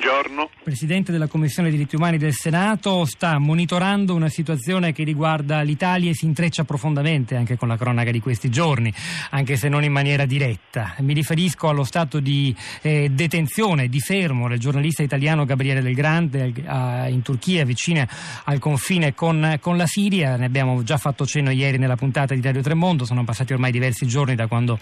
Buongiorno. Presidente della Commissione diritti umani del Senato sta monitorando una situazione che riguarda l'Italia e si intreccia profondamente anche con la cronaca di questi giorni, anche se non in maniera diretta. Mi riferisco allo stato di eh, detenzione, di fermo del giornalista italiano Gabriele Del Grande eh, in Turchia, vicina al confine con, con, la Siria. Ne abbiamo già fatto cenno ieri nella puntata di Radio Tremondo, sono passati ormai diversi giorni da quando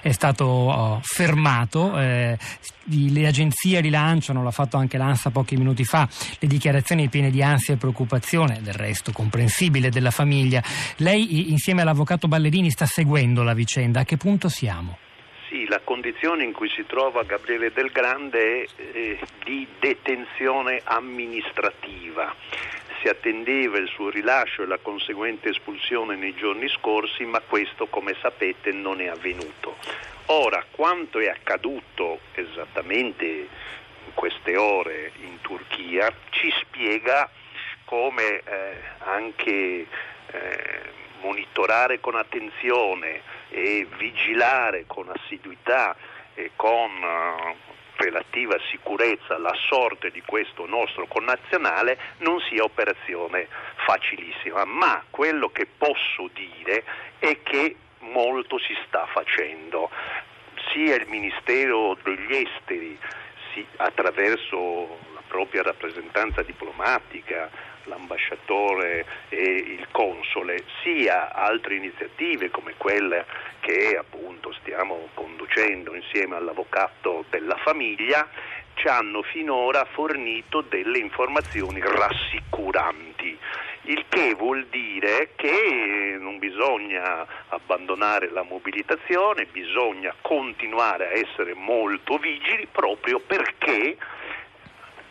è stato oh, fermato. Eh, le agenzie rilanciano, l'ha fatto anche l'ANSA pochi minuti fa, le dichiarazioni piene di ansia e preoccupazione, del resto comprensibile, della famiglia. Lei insieme all'avvocato Ballerini sta seguendo la vicenda, a che punto siamo? Sì, la condizione in cui si trova Gabriele Del Grande è eh, di detenzione amministrativa. Si attendeva il suo rilascio e la conseguente espulsione nei giorni scorsi, ma questo, come sapete, non è avvenuto. Ora, quanto è accaduto esattamente queste ore in Turchia ci spiega come eh, anche eh, monitorare con attenzione e vigilare con assiduità e con uh, relativa sicurezza la sorte di questo nostro connazionale non sia operazione facilissima, ma quello che posso dire è che molto si sta facendo. Sia il Ministero degli Esteri si, attraverso la propria rappresentanza diplomatica, l'ambasciatore e il console, sia altre iniziative come quelle che appunto stiamo conducendo insieme all'avvocato della famiglia, ci hanno finora fornito delle informazioni rassicuranti il che vuol dire che bisogna abbandonare la mobilitazione, bisogna continuare a essere molto vigili proprio perché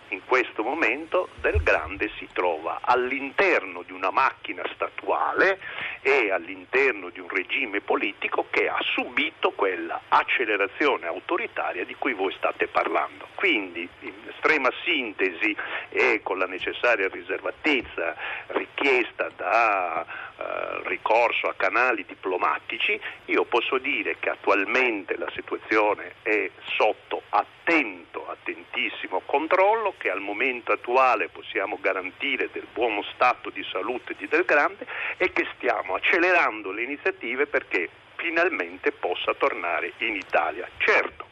in questo momento Del Grande si trova all'interno di una macchina statuale e all'interno di un regime politico che ha subito quella accelerazione autoritaria di cui voi state parlando. Quindi, in estrema sintesi e con la necessaria riservatezza richiesta da eh, ricorso a canali diplomatici, io posso dire che attualmente la situazione è sotto attento, attentissimo controllo, che al momento attuale possiamo garantire del buono stato di salute di Del Grande e che stiamo accelerando le iniziative perché finalmente possa tornare in Italia. Certo,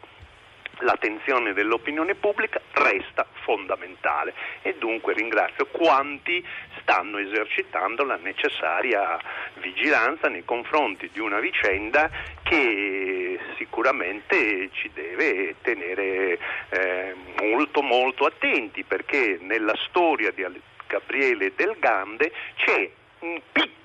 l'attenzione dell'opinione pubblica resta fondamentale e dunque ringrazio quanti stanno esercitando la necessaria vigilanza nei confronti di una vicenda che sicuramente ci deve tenere eh, molto molto attenti perché nella storia di Gabriele Del Gande c'è un piccolo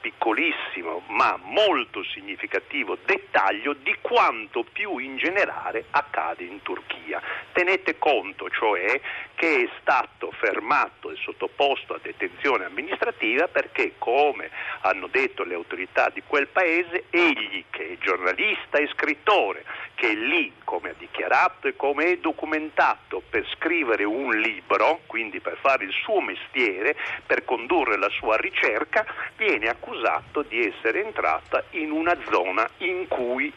piccolissimo ma molto significativo dettaglio di quanto più in generale accade in Turchia. Tenete conto cioè che è stato fermato e sottoposto a detenzione amministrativa perché, come hanno detto le autorità di quel paese, egli che è giornalista e scrittore, che è lì, come ha dichiarato e come è documentato, per scrivere un libro, quindi per fare il suo mestiere, per condurre la sua ricerca, viene accusato di essere entrata in una zona in cui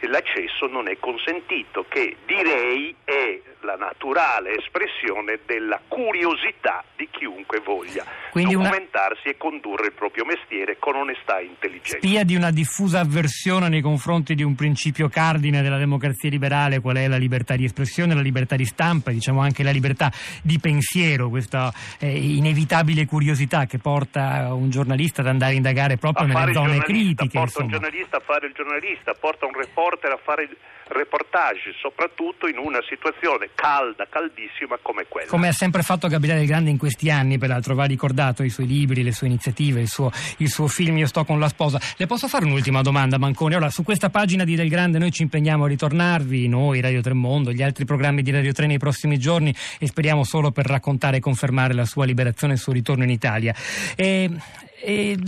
l'accesso non è consentito, che direi è la naturale espressione della curiosità di chiunque voglia Quindi documentarsi una... e condurre il proprio mestiere con onestà e intelligenza. Spia di una diffusa avversione nei confronti di un principio cardine della democrazia liberale, qual è la libertà di espressione, la libertà di stampa, diciamo anche la libertà di pensiero, questa eh, inevitabile curiosità che porta un giornalista ad andare a indagare proprio a nelle zone critiche. Porta insomma. un giornalista a fare il giornalista, porta un reporter a fare il reportage, soprattutto in una situazione calda, caldissima come quella. Come ha sempre fatto Gabriele Grande in questi anni, peraltro va ricordato i suoi libri, le sue iniziative, il suo, il suo film Io sto con la sposa. Le posso fare un'ultima domanda, Manconi? Ora, su questa pagina di Del Grande noi ci impegniamo a ritornarvi, noi, Radio Tremondo, gli altri programmi di Radio 3 nei prossimi giorni e speriamo solo per raccontare e confermare la sua liberazione e il suo ritorno in Italia. E E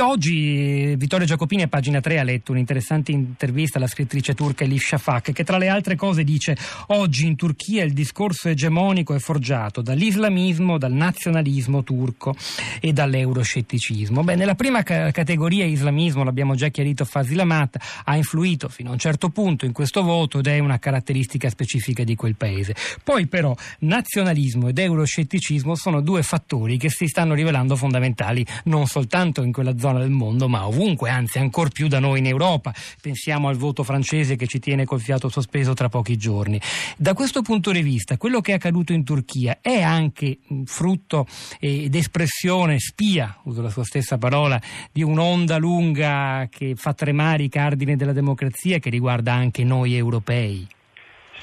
oggi Vittorio Giacopini a pagina 3 ha letto un'interessante intervista alla scrittrice turca Elif Shafak che tra le altre cose dice oggi in Turchia il discorso egemonico è forgiato dall'islamismo, dal nazionalismo turco e dall'euroscetticismo. Beh, nella prima ca- categoria islamismo, l'abbiamo già chiarito Fazil Amat, ha influito fino a un certo punto in questo voto ed è una caratteristica specifica di quel paese. Poi però nazionalismo ed euroscetticismo sono due fattori che si stanno rivelando fondamentali non soltanto in quella zona del mondo, ma ovunque, anzi ancor più da noi in Europa. Pensiamo al voto francese che ci tiene col fiato sospeso tra pochi giorni. Da questo punto di vista, quello che è accaduto in Turchia è anche frutto ed espressione, spia, uso la sua stessa parola, di un'onda lunga che fa tremare i cardini della democrazia che riguarda anche noi europei.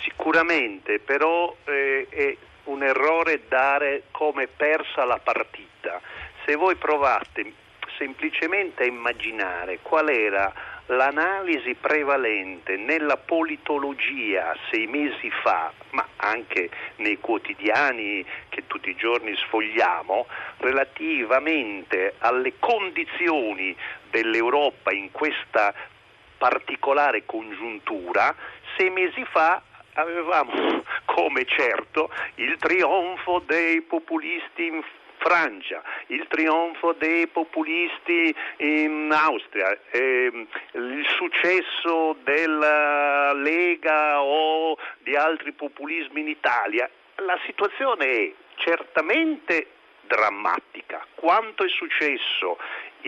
Sicuramente, però eh, è un errore dare come persa la partita se voi provate semplicemente a immaginare qual era l'analisi prevalente nella politologia sei mesi fa, ma anche nei quotidiani che tutti i giorni sfogliamo, relativamente alle condizioni dell'Europa in questa particolare congiuntura, sei mesi fa avevamo come certo il trionfo dei populisti Francia, il trionfo dei populisti in Austria, ehm, il successo della Lega o di altri populismi in Italia, la situazione è certamente drammatica. Quanto è successo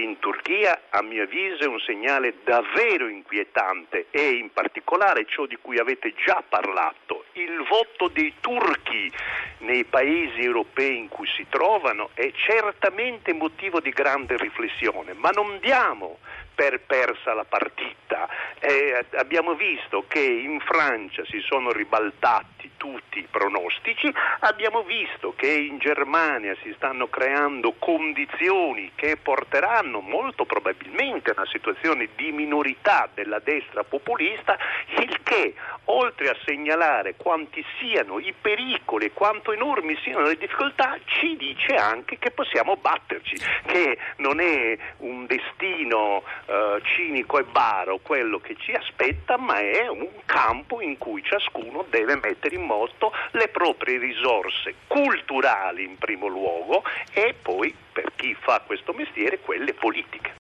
in Turchia, a mio avviso, è un segnale davvero inquietante e in particolare ciò di cui avete già parlato, il voto dei turchi nei paesi europei in cui si trovano è certamente motivo di grande riflessione, ma non diamo per persa la partita. Eh, abbiamo visto che in Francia si sono ribaltati tutti i pronostici, abbiamo visto che in Germania si stanno creando condizioni che porteranno molto probabilmente a una situazione di minorità della destra populista, il che oltre a segnalare quanti siano i pericoli e quanto enormi siano le difficoltà, ci dice anche che possiamo batterci, che non è un destino eh, cinico e baro quello che ci aspetta, ma è un campo in cui ciascuno deve mettere in moto le proprie risorse culturali in primo luogo e poi per chi fa questo mestiere quelle politiche.